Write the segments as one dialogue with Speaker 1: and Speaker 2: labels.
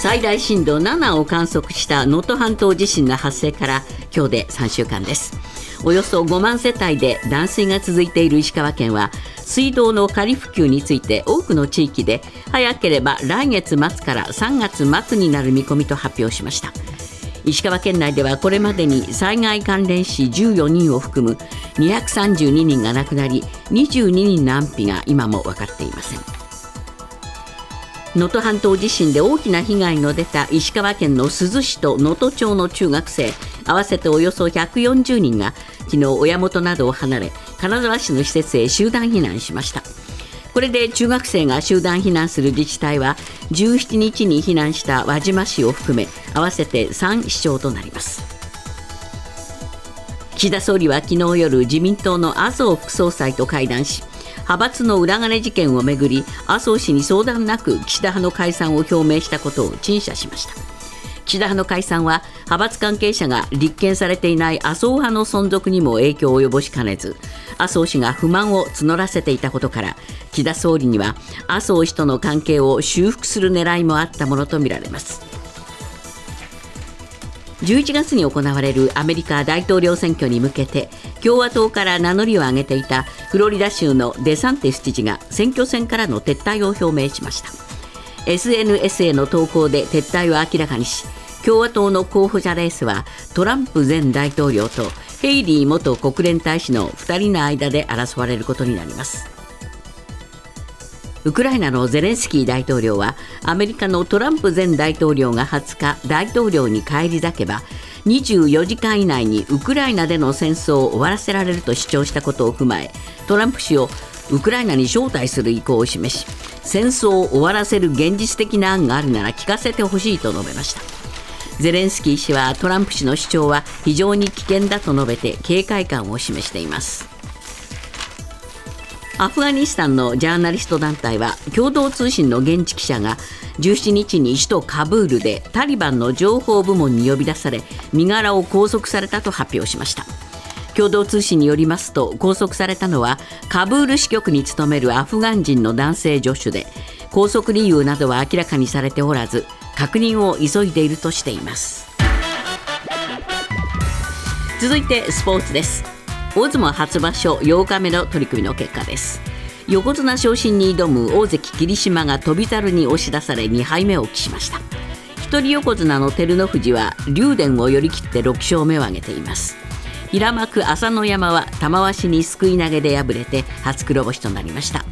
Speaker 1: 最大震度7を観測した能登半島地震の発生から今日で3週間です。およそ5万世帯で断水が続いている石川県は水道の仮普及について多くの地域で早ければ来月末から3月末になる見込みと発表しました。石川県内ではこれまでに災害関連死14人を含む232人が亡くなり22人の安否が今も分かっていません。能登半島地震で大きな被害の出た石川県の珠洲市と能登町の中学生合わせておよそ140人が昨日親元などを離れ金沢市の施設へ集団避難しました。これで中学生が集団避難する自治体は17日に避難した輪島市を含め合わせて3市町となります。岸田総理は昨日夜自民党の麻生副総裁と会談し派閥の裏金事件をめぐり麻生氏に相談なく岸田派の解散を表明したことを陳謝しました。岸田派の解散は派閥関係者が立件されていない麻生派の存続にも影響を及ぼしかねず麻生氏が不満を募らせていたことから岸田総理には麻生氏との関係を修復する狙いもあったものとみられます。11月に行われるアメリカ大統領選挙に向けて共和党から名乗りを上げていたフロリダ州のデサンティス知事が選挙戦からの撤退を表明しました。SNS への投稿で撤退を明らかにし共和党の候補者レースはトランプ前大統領とヘイリー元国連大使の2人の間で争われることになります。ウクライナのゼレンスキー大統領はアメリカのトランプ前大統領が20日大統領に返り咲けば24時間以内にウクライナでの戦争を終わらせられると主張したことを踏まえトランプ氏をウクライナに招待する意向を示し戦争を終わらせる現実的な案があるなら聞かせてほしいと述べました。ゼレンスキー氏はトランプ氏の主張は非常に危険だと述べて警戒感を示しています。アフガニスタンのジャーナリスト団体は共同通信の現地記者が17日に首都カブールでタリバンの情報部門に呼び出され身柄を拘束されたと発表しました。共同通信によりますと拘束されたのはカブール支局に勤めるアフガン人の男性助手で拘束理由などは明らかにされておらず確認を急いでいるとしています。続いてスポーツです。大相撲初場所8日目の取り組みの結果です。横綱昇進に挑む大関霧島が翔猿に押し出され2敗目を喫しました。一人横綱の照ノ富士は竜電を寄り切って6勝目を挙げています。平幕朝乃山は玉鷲にすくい投げで敗れて初黒星となりました。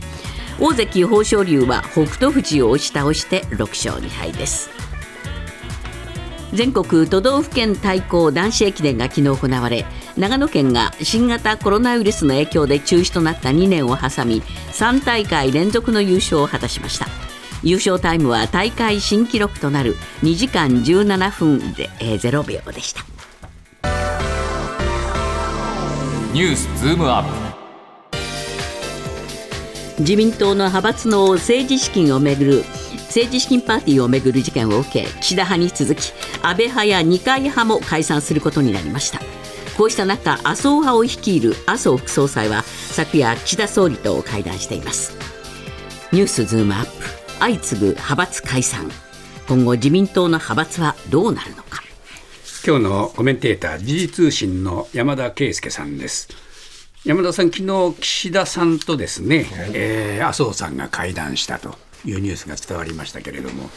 Speaker 1: 大関豊昇龍は北勝富士を押し倒して6勝2敗です。全国都道府県対抗男子駅伝が昨日行われ長野県が新型コロナウイルスの影響で中止となった2年を挟み3大会連続の優勝を果たしました。優勝タイムは大会新記録となる2時間17分で、えー、0秒でした。
Speaker 2: ニュースズームアップ。
Speaker 1: 自民党の派閥の政治資金をめぐる政治資金パーティーをめぐる事件を受け岸田派に続き安倍派や二階派も解散することになりました。こうした中麻生派を率いる麻生副総裁は昨夜岸田総理と会談しています。ニュースズームアップ。相次ぐ派閥解散。今後自民党の派閥はどうなるのか。
Speaker 3: 今日のコメンテーター時事通信の山田圭介さんです。山田さん昨日岸田さんとですね、えー、麻生さんが会談したというニュースが伝わりましたけれども、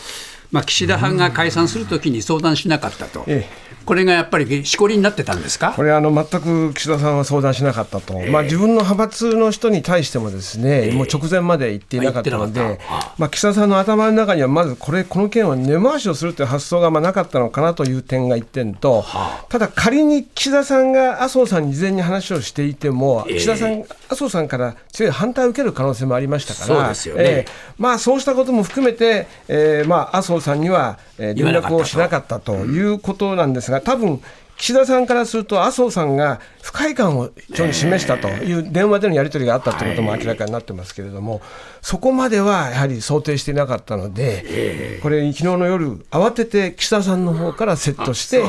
Speaker 3: まあ、岸田派が解散するときに相談しなかったと、ええ、これがやっぱりしこりになってたんですか？
Speaker 4: これあの、全く岸田さんは相談しなかったと、えまあ、自分の派閥の人に対してもですね、もう直前まで言っていなかったので、まあ、岸田さんの頭の中には、まずこれ、この件を根回しをするという発想がまあなかったのかなという点が1点と、ただ仮に岸田さんが麻生さんに事前に話をしていても、岸田さん、麻生さんから強い反対を受ける可能性もありましたから、そうえまあ、そうしたことも含めて、えーまあ、麻生さんには、えー、連絡をしなかったということなんですが、多分岸田さんからすると、麻生さんが不快感を非常に示したという電話でのやり取りがあったということも明らかになってますけれども、そこまではやはり想定していなかったので、これ、昨日の夜、慌てて岸田さんの方からセットして、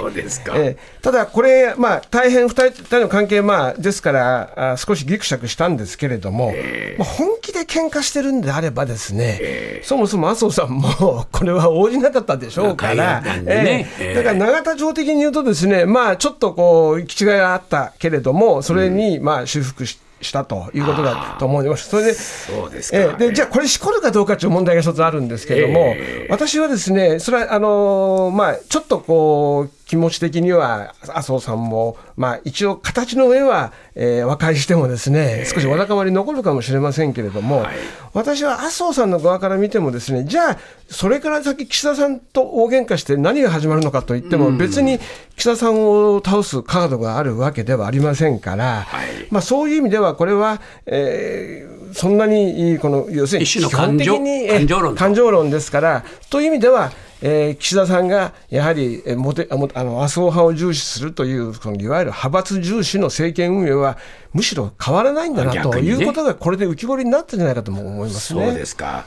Speaker 4: えただ、これ、まあ、大変2人の関係、まあ、ですからあ、少しぎくしゃくしたんですけれども、まあ、本気で喧嘩してるんであればですね、そもそも麻生さんも これは応じなかったでしょうから、ね。えー、だから永田町的に言うとですね、まあ、ちょっとこう、行き違いがあったけれども、それにまあ修復して、したということだと思います。それで、そうですえー、でじゃあ、これ、しこるかどうかという問題が一つあるんですけれども、えー、私はですね、それはあのー、まあ、ちょっとこう、気持ち的には麻生さんも、まあ、一応、形の上は、えー、和解してもですね、少しわだかまり残るかもしれませんけれども、はい、私は麻生さんの側から見てもですね、じゃあ、それから先、岸田さんと大喧嘩して何が始まるのかといっても、別に岸田さんを倒すカードがあるわけではありませんから、はい、まあ、そういう意味では、これは、えー、そんなにこの要するに基本的に感情論ですから、という意味では、えー、岸田さんがやはりもてあの麻生派を重視するというそのいわゆる派閥重視の政権運営はむしろ変わらないんだな、ということがこれで浮き彫りになったんじゃないかと思いますね。
Speaker 3: そうですか。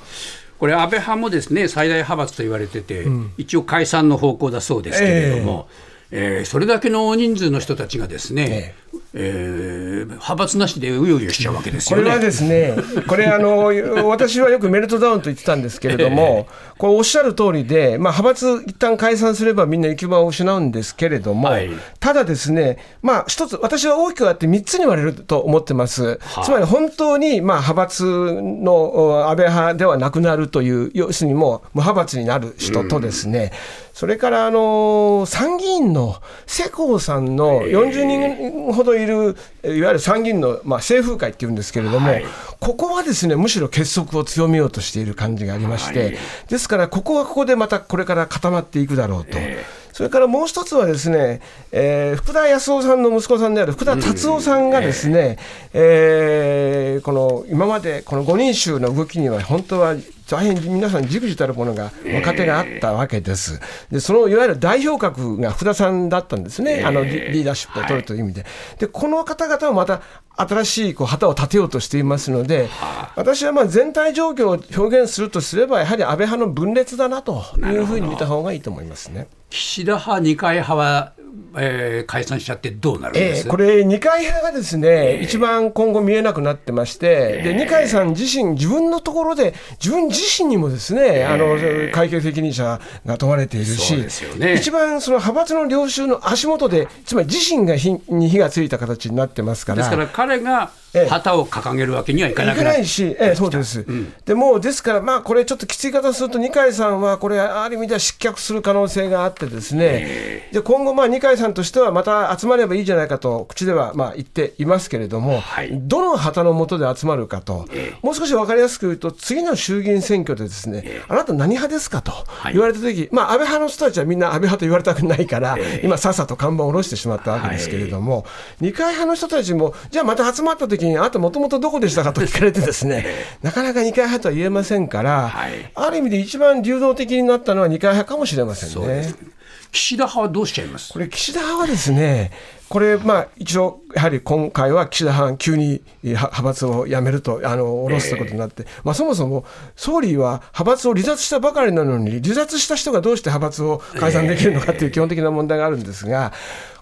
Speaker 3: これ、安倍派もですね最大派閥と言われてて、うん、一応解散の方向だそうですけれども、えー、えー、それだけの大人数の人たちがですね、えーえー、派閥なしでうようよしちゃうわけですよ、
Speaker 4: ね、これはですね、これあの、私はよくメルトダウンと言ってたんですけれども、これ、おっしゃる通りで、まあ、派閥一旦解散すればみんな行き場を失うんですけれども、はい、ただですね、まあ、一つ、私は大きくあって3つに割れると思ってます。はつまり本当に、まあ、派閥の安倍派ではなくなるという、要するにもう無派閥になる人とですね、うん。それからあの参議院の世耕さんの40人ほどいる、いわゆる参議院の、まあ、政風会っていうんですけれども、はい、ここはですねむしろ結束を強めようとしている感じがありまして、はい、ですから、ここはここでまたこれから固まっていくだろうと。えーそれからもう一つはですね、えー、福田康夫さんの息子さんである福田達夫さんがですね、えー、この今までこの5人衆の動きには本当は大変皆さん、じくじたるものが、若手があったわけです。で、そのいわゆる代表格が福田さんだったんですね、あのリーダーシップを取るという意味で。で、この方々はまた新しいこう旗を立てようとしていますので、私はまあ全体状況を表現するとすれば、やはり安倍派の分裂だなというふうに見た方がいいと思いますね。
Speaker 3: 岸田派、二階派はえー、解散しちゃってどうなるんです、
Speaker 4: えー、これ、二階派がですね、えー、一番今後見えなくなってまして、で二階さん自身、自分のところで、自分自身にもですね、あの会計責任者が問われているし、ね、一番その派閥の領袖の足元で、つまり自身が火に火がついた形になってますから。
Speaker 3: ですから彼が旗を掲げるわけにはいかなくな
Speaker 4: いし、ええ、そうです、うん、でもですから、まあ、これ、ちょっときつい方すると、二階さんは、これ、ある意味では失脚する可能性があってですね、で今後、二階さんとしては、また集まればいいじゃないかと、口ではまあ言っていますけれども、はい、どの旗の下で集まるかと、もう少し分かりやすく言うと、次の衆議院選挙で、ですね、あなた何派ですかと言われたとき、はい、まあ、安倍派の人たちはみんな安倍派と言われたくないから、今、さっさと看板を下ろしてしまったわけですけれども、二階派の人たちも、じゃあまた集まったときに、あなたもともとどこでしたかと聞かれてですね、なかなか二階派とは言えませんから、はい、ある意味で一番流動的になったのは二階派かもしれませんね。
Speaker 3: 岸田派はどうしちゃいます？
Speaker 4: これ、岸田派はですね、これ、まあ、一応、やはり今回は岸田派、急に派閥を辞めると、あの下ろすということになって、えー、まあ、そもそも総理は派閥を離脱したばかりなのに、離脱した人がどうして派閥を解散できるのかという基本的な問題があるんですが、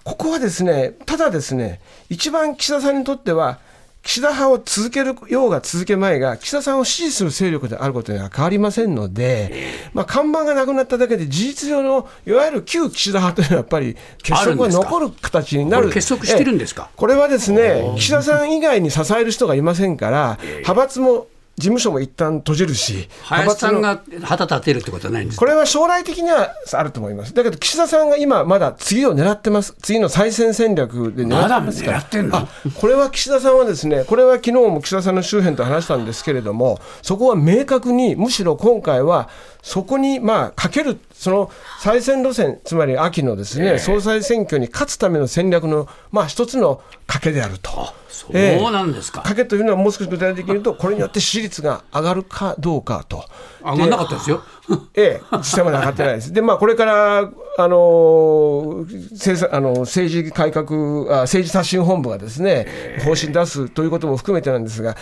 Speaker 4: ここはですね、ただですね、一番岸田さんにとっては、岸田派を続けるようが続けまいが、岸田さんを支持する勢力であることには変わりませんので、まあ、看板がなくなっただけで、事実上のいわゆる旧岸田派というのはやっぱり結束が残る形になる。
Speaker 3: 結束してるんですか？
Speaker 4: これはですね、岸田さん以外に支える人がいませんから、派閥も事務所も一旦閉じるし、
Speaker 3: 林さんが旗立てるってことはないんです
Speaker 4: これは将来的にはあると思います。だけど、岸田さんが今、まだ次を狙ってます、次の再選戦略で狙ってますから、
Speaker 3: ま、
Speaker 4: これは岸田さんはですね、これは昨日も岸田さんの周辺と話したんですけれども、そこは明確に、むしろ今回は、そこにまあかける、その再選路線、つまり秋のですね、総裁選挙に勝つための戦略のまあ一つの賭けであると。
Speaker 3: そうなんですか、
Speaker 4: えー、賭けというのはもう少し具体的に言うと、これによって支持率が上がるかどうかと。
Speaker 3: 上がらなかったですよ。
Speaker 4: ええ、実際まで上がってないです。で、まあ、これからあの政あの政治改革あ、政治刷新本部がですね、方針出すということも含めてなんですが、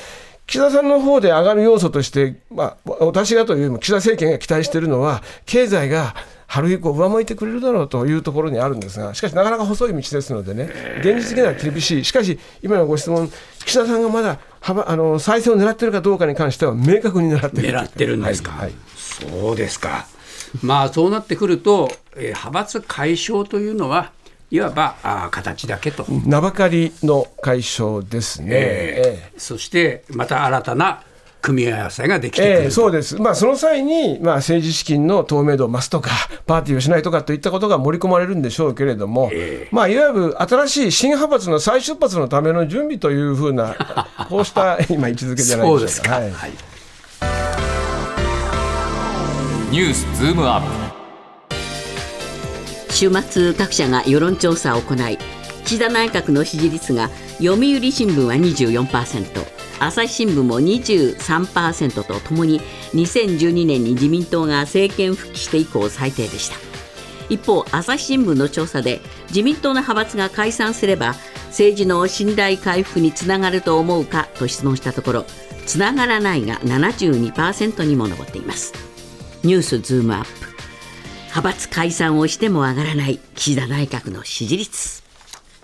Speaker 4: 岸田さんの方で上がる要素として、まあ、私がというよりも岸田政権が期待しているのは、経済が春以降、上向いてくれるだろうというところにあるんですが、しかしなかなか細い道ですのでね、現実的には厳しい、しかし、今のご質問、岸田さんがまだ幅あの再選を狙っているかどうかに関しては、明確に狙ってる
Speaker 3: 狙ってるんですか、はい。はい、そうですか、まあそうなってくると、えー、派閥解消というのは、いわばあ形だけと。
Speaker 4: 名ばかりの解消ですね。え
Speaker 3: ー、そしてまた新たな組み合わせができてくる、
Speaker 4: えー、そうです、まあ、その際に、まあ、政治資金の透明度を増すとか、パーティーをしないとかといったことが盛り込まれるんでしょうけれども、えー、まあ、いわゆる新しい新派閥の再出発のための準備というふうな、こうした今、位置づけじゃないですか。はい、
Speaker 2: ニュースズームアッ
Speaker 1: プ週末各社が世論調査を行い岸田内閣の支持率が読売新聞は24%朝日新聞も23%とともに2012年に自民党が政権復帰して以降最低でした。一方朝日新聞の調査で自民党の派閥が解散すれば政治の信頼回復につながると思うかと質問したところつながらないが72%にも上っています。ニュースズームアップ。派閥解散をしても上がらない岸田内閣の支持率。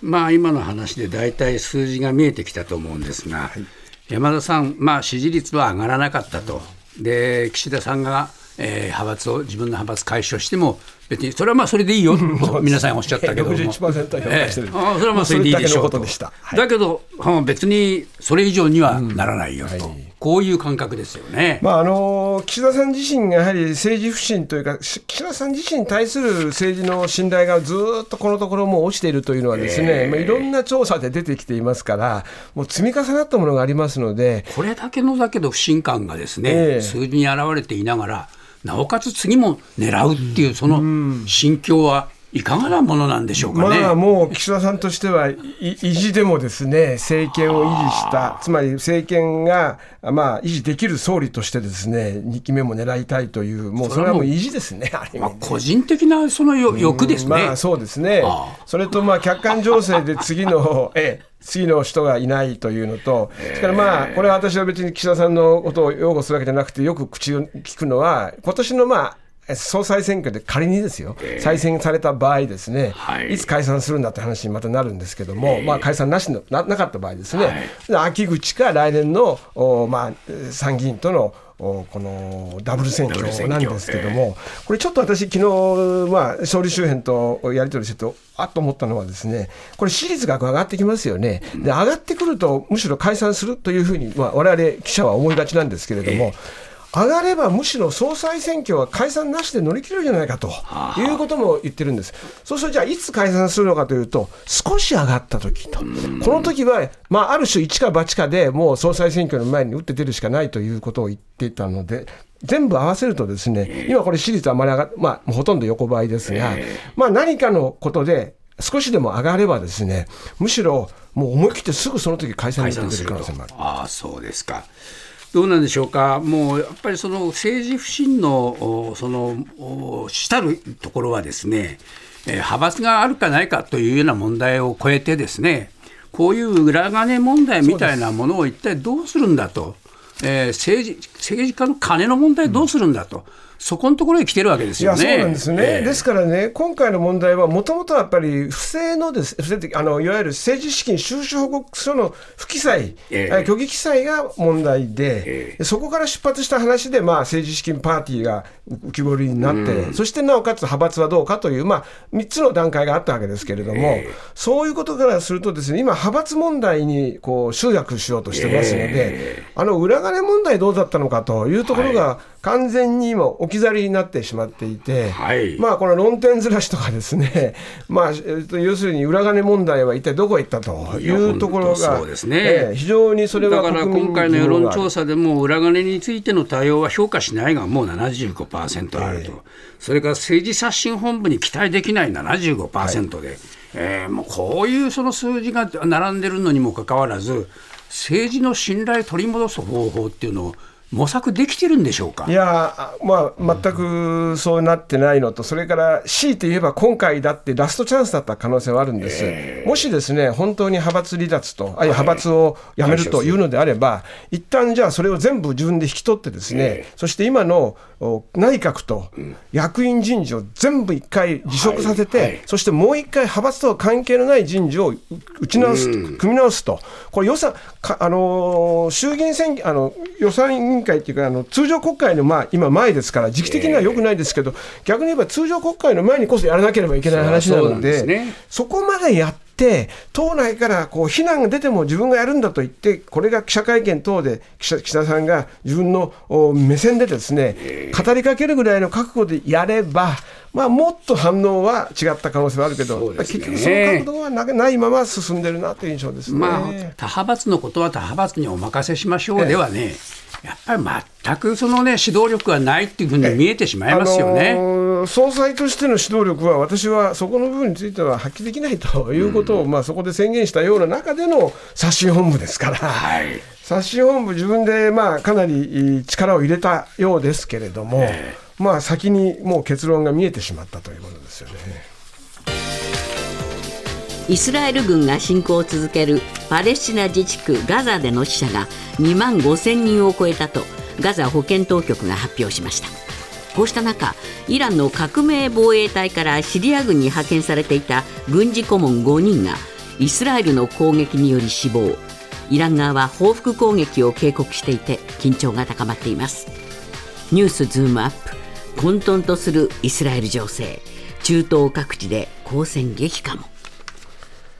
Speaker 3: まあ今の話で大体数字が見えてきたと思うんですが、はい。山田さん、まあ、支持率は上がらなかったと、で岸田さんが、えー、派閥を、自分の派閥解消しても、別にそれはまあそれでいいよ。と皆さんおっしゃったけども、
Speaker 4: 61%評価してる、えー、
Speaker 3: それはまあそれでいいでしょうと、だけど、別にそれ以上にはならないよと。うんはい。こういう感覚ですよね、
Speaker 4: まあ、あの岸田さん自身がやはり政治不信というか、岸田さん自身に対する政治の信頼がずっとこのところも落ちているというのは、ですね、えー、まあ、いろんな調査で出てきていますから、もう積み重なったものがありますので、
Speaker 3: これだけのだけど不信感がですね、えー、数字に表れていながら、なおかつ次も狙うっていう、その心境は。いかがなものなんでしょうかね。
Speaker 4: まあ、もう岸田さんとしては、意地でもですね、政権を維持した、つまり政権が、まあ、維持できる総理としてですね、2期目も狙いたいという、もうそれはもう意地ですね、
Speaker 3: あまあ、個人的なその欲ですね。
Speaker 4: まあ、そうですね。それと、まあ、客観情勢で次の、ええ、次の人がいないというのと、それからまあ、これは私は別に岸田さんのことを擁護するわけじゃなくて、よく口を聞くのは、今年のまあ、総裁選挙で仮にですよ、再選された場合ですね、はい、いつ解散するんだって話にまたなるんですけども、まあ、解散なしのななかった場合ですね、はい、秋口か来年のお、まあ、参議院とのこのダブル選挙なんですけども、これちょっと私、昨日まあ総理周辺とやり取りしてて、あっと思ったのはですね、これ、支持率が上がってきますよね、で上がってくると、むしろ解散するというふうに、われわれ記者は思いがちなんですけれども、上がればむしろ総裁選挙は解散なしで乗り切れるじゃないかということも言ってるんです。そうするとじゃあいつ解散するのかというと少し上がった時と。この時は、まあ、ある種一か八かでもう総裁選挙の前に打って出るしかないということを言っていたので全部合わせるとですね今これ私立あまり上がまあほとんど横ばいですが、まあ、何かのことで少しでも上がればですねむしろもう思い切ってすぐその時解散に出る可能性もある。
Speaker 3: ああそうですかどうなんでしょうか、もうやっぱりその政治不信のそのしたるところはですね、派閥があるかないかというような問題を超えてですね、こういう裏金問題みたいなものを一体どうするんだと、えー、政治政治家の金の問題どうするんだと。うんそこのところに来てるわけですよね。
Speaker 4: そうなんですね、えー、ですからね、今回の問題は、もともとはやっぱり不正のです不正あのいわゆる政治資金収支報告書の不記載、えー、虚偽記載が問題で、えー、そこから出発した話で、まあ、政治資金パーティーが浮き彫りになって、うん、そしてなおかつ派閥はどうかという、まあ、3つの段階があったわけですけれども、えー、そういうことからするとです、ね、今、派閥問題にこう集約しようとしてますので、あの裏金問題どうだったのかというところが、はい。完全に今置き去りになってしまっていて、はい、まあこの論点ずらしとかですね、まあ、要するに裏金問題は一体どこへ行ったというところが、そうですね、えー、非常にそれは
Speaker 3: だから今回の世論調査でも裏金についての対応は評価しないがもう75%あると、はい、それから政治刷新本部に期待できない75%で、はい、えー、もうこういうその数字が並んでるのにもかかわらず政治の信頼取り戻す方法っていうのを模索できてるんでしょうか？
Speaker 4: いやまあ、全くそうなってないのと、それから強いて言えば、今回だってラストチャンスだった可能性はあるんです、えー、もしですね本当に派閥離脱と、あるいは派閥を辞めるとい。うのであれば、一旦じゃあ、それを全部自分で引き取って、ですね、えー、そして今の内閣と役員人事を全部一回辞職させて、はい。はい、そしてもう一回、派閥とは関係のない人事を打ち直す、組み直すと、これ予算、あの衆議院選挙あの予算委員会っていうか、あの通常国会の、まあ、今、前ですから、時期的にはよくないですけど、逆に言えば通常国会の前にこそやらなければいけない話なので、そね、そこまでやって、党内からこう非難が出ても自分がやるんだと言って、これが記者会見等で岸田さんが自分の目線でですね、語りかけるぐらいの覚悟でやれば、まあ、もっと反応は違った可能性はあるけど、ね、結局その角度はないまま進んでるなという印象ですね、
Speaker 3: まあ、他派閥のことは他派閥にお任せしましょうではね、やっぱり全くその、ね、指導力がないっていうふうに見えてしまいますよね、あの
Speaker 4: ー、総裁としての指導力は、私はそこの部分については発揮できないということを、うん、まあ、そこで宣言したような中での刷新本部ですから。はい。刷新本部、自分でまあかなり力を入れたようですけれども、えー、まあ先にもう結論が見えてしまったということですよね。
Speaker 1: イスラエル軍が侵攻を続けるパレスチナ自治区ガザでの死者が2万5千人を超えたとガザ保健当局が発表しました。こうした中イランの革命防衛隊からシリア軍に派遣されていた軍事顧問5人がイスラエルの攻撃により死亡。イラン側は報復攻撃を警告していて緊張が高まっています。ニュースズームアップ。混沌とするイスラエル情勢。中東各地で交戦激化も。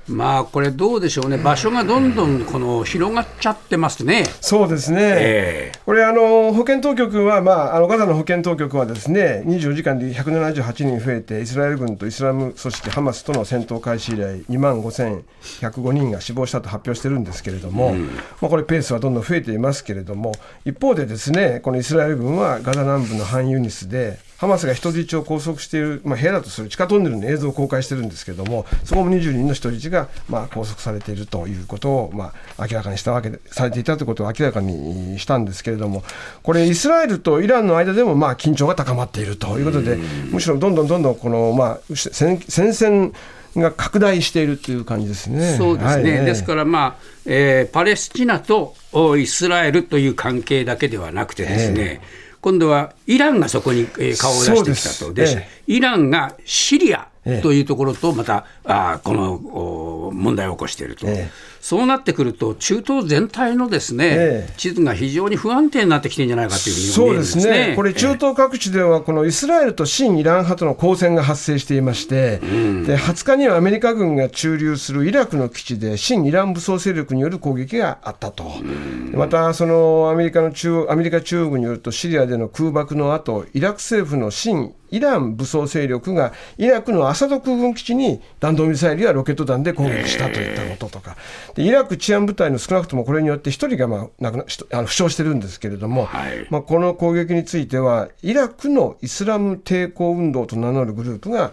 Speaker 3: まあこれどうでしょうね、場所がどんどんこの広がっちゃってますね。
Speaker 4: そうですね。えー、これあの保健当局はまああのガザの保健当局はですね、24時間で178人増えてイスラエル軍とイスラム組織ハマスとの戦闘開始以来2万5105人が死亡したと発表してるんですけれども、うん、まあこれペースはどんどん増えていますけれども、一方でですね、このイスラエル軍はガザ南部のハンユニスでハマスが人質を拘束している、まあ、部屋だとする地下トンネルの映像を公開してるんですけれども、そこも20人の人質が、まあ、拘束されているということを、まあ、明らかにしたわけで、されていたということを明らかにしたんですけれども、これ、イスラエルとイランの間でも、まあ、緊張が高まっているということで、むしろどんどんどんどんこの、まあ、戦線が拡大しているという感じですね。
Speaker 3: そうですね、はい、ですから、まあえー、パレスチナとイスラエルという関係だけではなくてですね、えー今度はイランがそこに顔を出してきたと、で、ええ、イランがシリアというところとまた、あこの問題を起こしていると、えそうなってくると、中東全体のですね、え地図が非常に不安定になってきてるんじゃないかというふうに
Speaker 4: そうですね、これ、中東各地では、このイスラエルと親イラン派との交戦が発生していまして、うん、で20日にはアメリカ軍が駐留するイラクの基地で、親イラン武装勢力による攻撃があったと、うん、またそのアメリカの中アメリカ中央軍によると、シリアでの空爆の後イラク政府の親イラン武装勢力がイラクのアサド空軍基地に弾道ミサイルやロケット弾で攻撃したといったこととか、でイラク治安部隊の少なくともこれによって1人が、まあ、亡くなあの負傷してるんですけれども、はい、まあ、この攻撃については、イラクのイスラム抵抗運動と名乗るグループが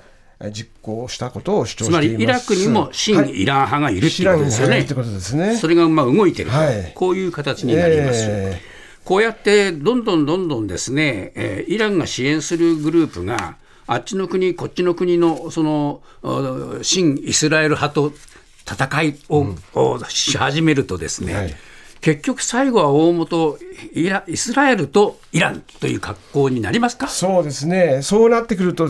Speaker 4: 実行したことを主張しています。つまり
Speaker 3: イラクにも親イラン派がいるということですよね。はい、それがまあ動いてると、はい、こういう形になります。えーこうやってどんどんどんどんですね、えー、イランが支援するグループが、あっちの国、こっちの国のその新イスラエル派と戦いをうん、し始めるとですね、はい、結局最後は大元イライスラエルとイランという格好になりますか？
Speaker 4: そうですね、そうなってくると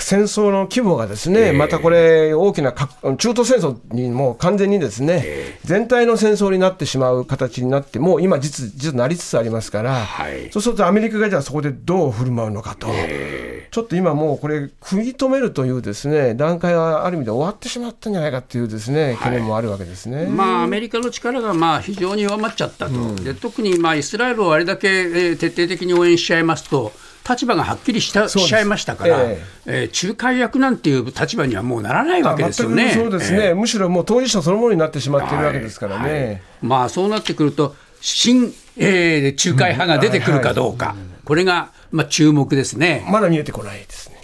Speaker 4: 戦争の規模がですね、またこれ、大きな中東戦争にも完全にですね、全体の戦争になってしまう形になって、もう今実、実なりつつありますから、そうするとアメリカがじゃあそこでどう振る舞うのかと、ちょっと今もうこれ、食い止めるというですね段階はある意味で終わってしまったんじゃないかというですね懸念もあるわけですね、
Speaker 3: まあ、アメリカの力がまあ非常に弱まっちゃったと、うん、で特にまあイスラエルをあれだけ徹底的に応援しちゃいますと、立場がはっきりしたしちゃいましたから、えー、えー、仲介役なんていう立場にはもうならないわけですよね。
Speaker 4: そうですね、えー、むしろもう当事者そのものになってしまっているわけですからね。はい。はい、
Speaker 3: まあそうなってくると新、えー、仲介派が出てくるかどうか、これがまあ注目ですね。
Speaker 4: まだ見えてこないですね。